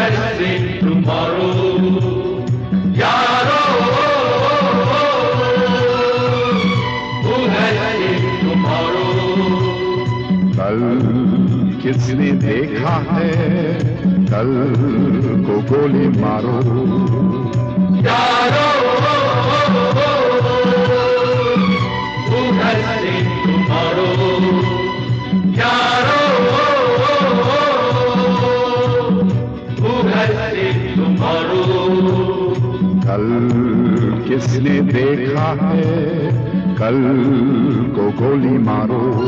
blessed tomorrow. Yaro, who blessed tomorrow. कल किसने देखा है कल को गोली मारो कल किसने देखा है? कल को गोली मारो।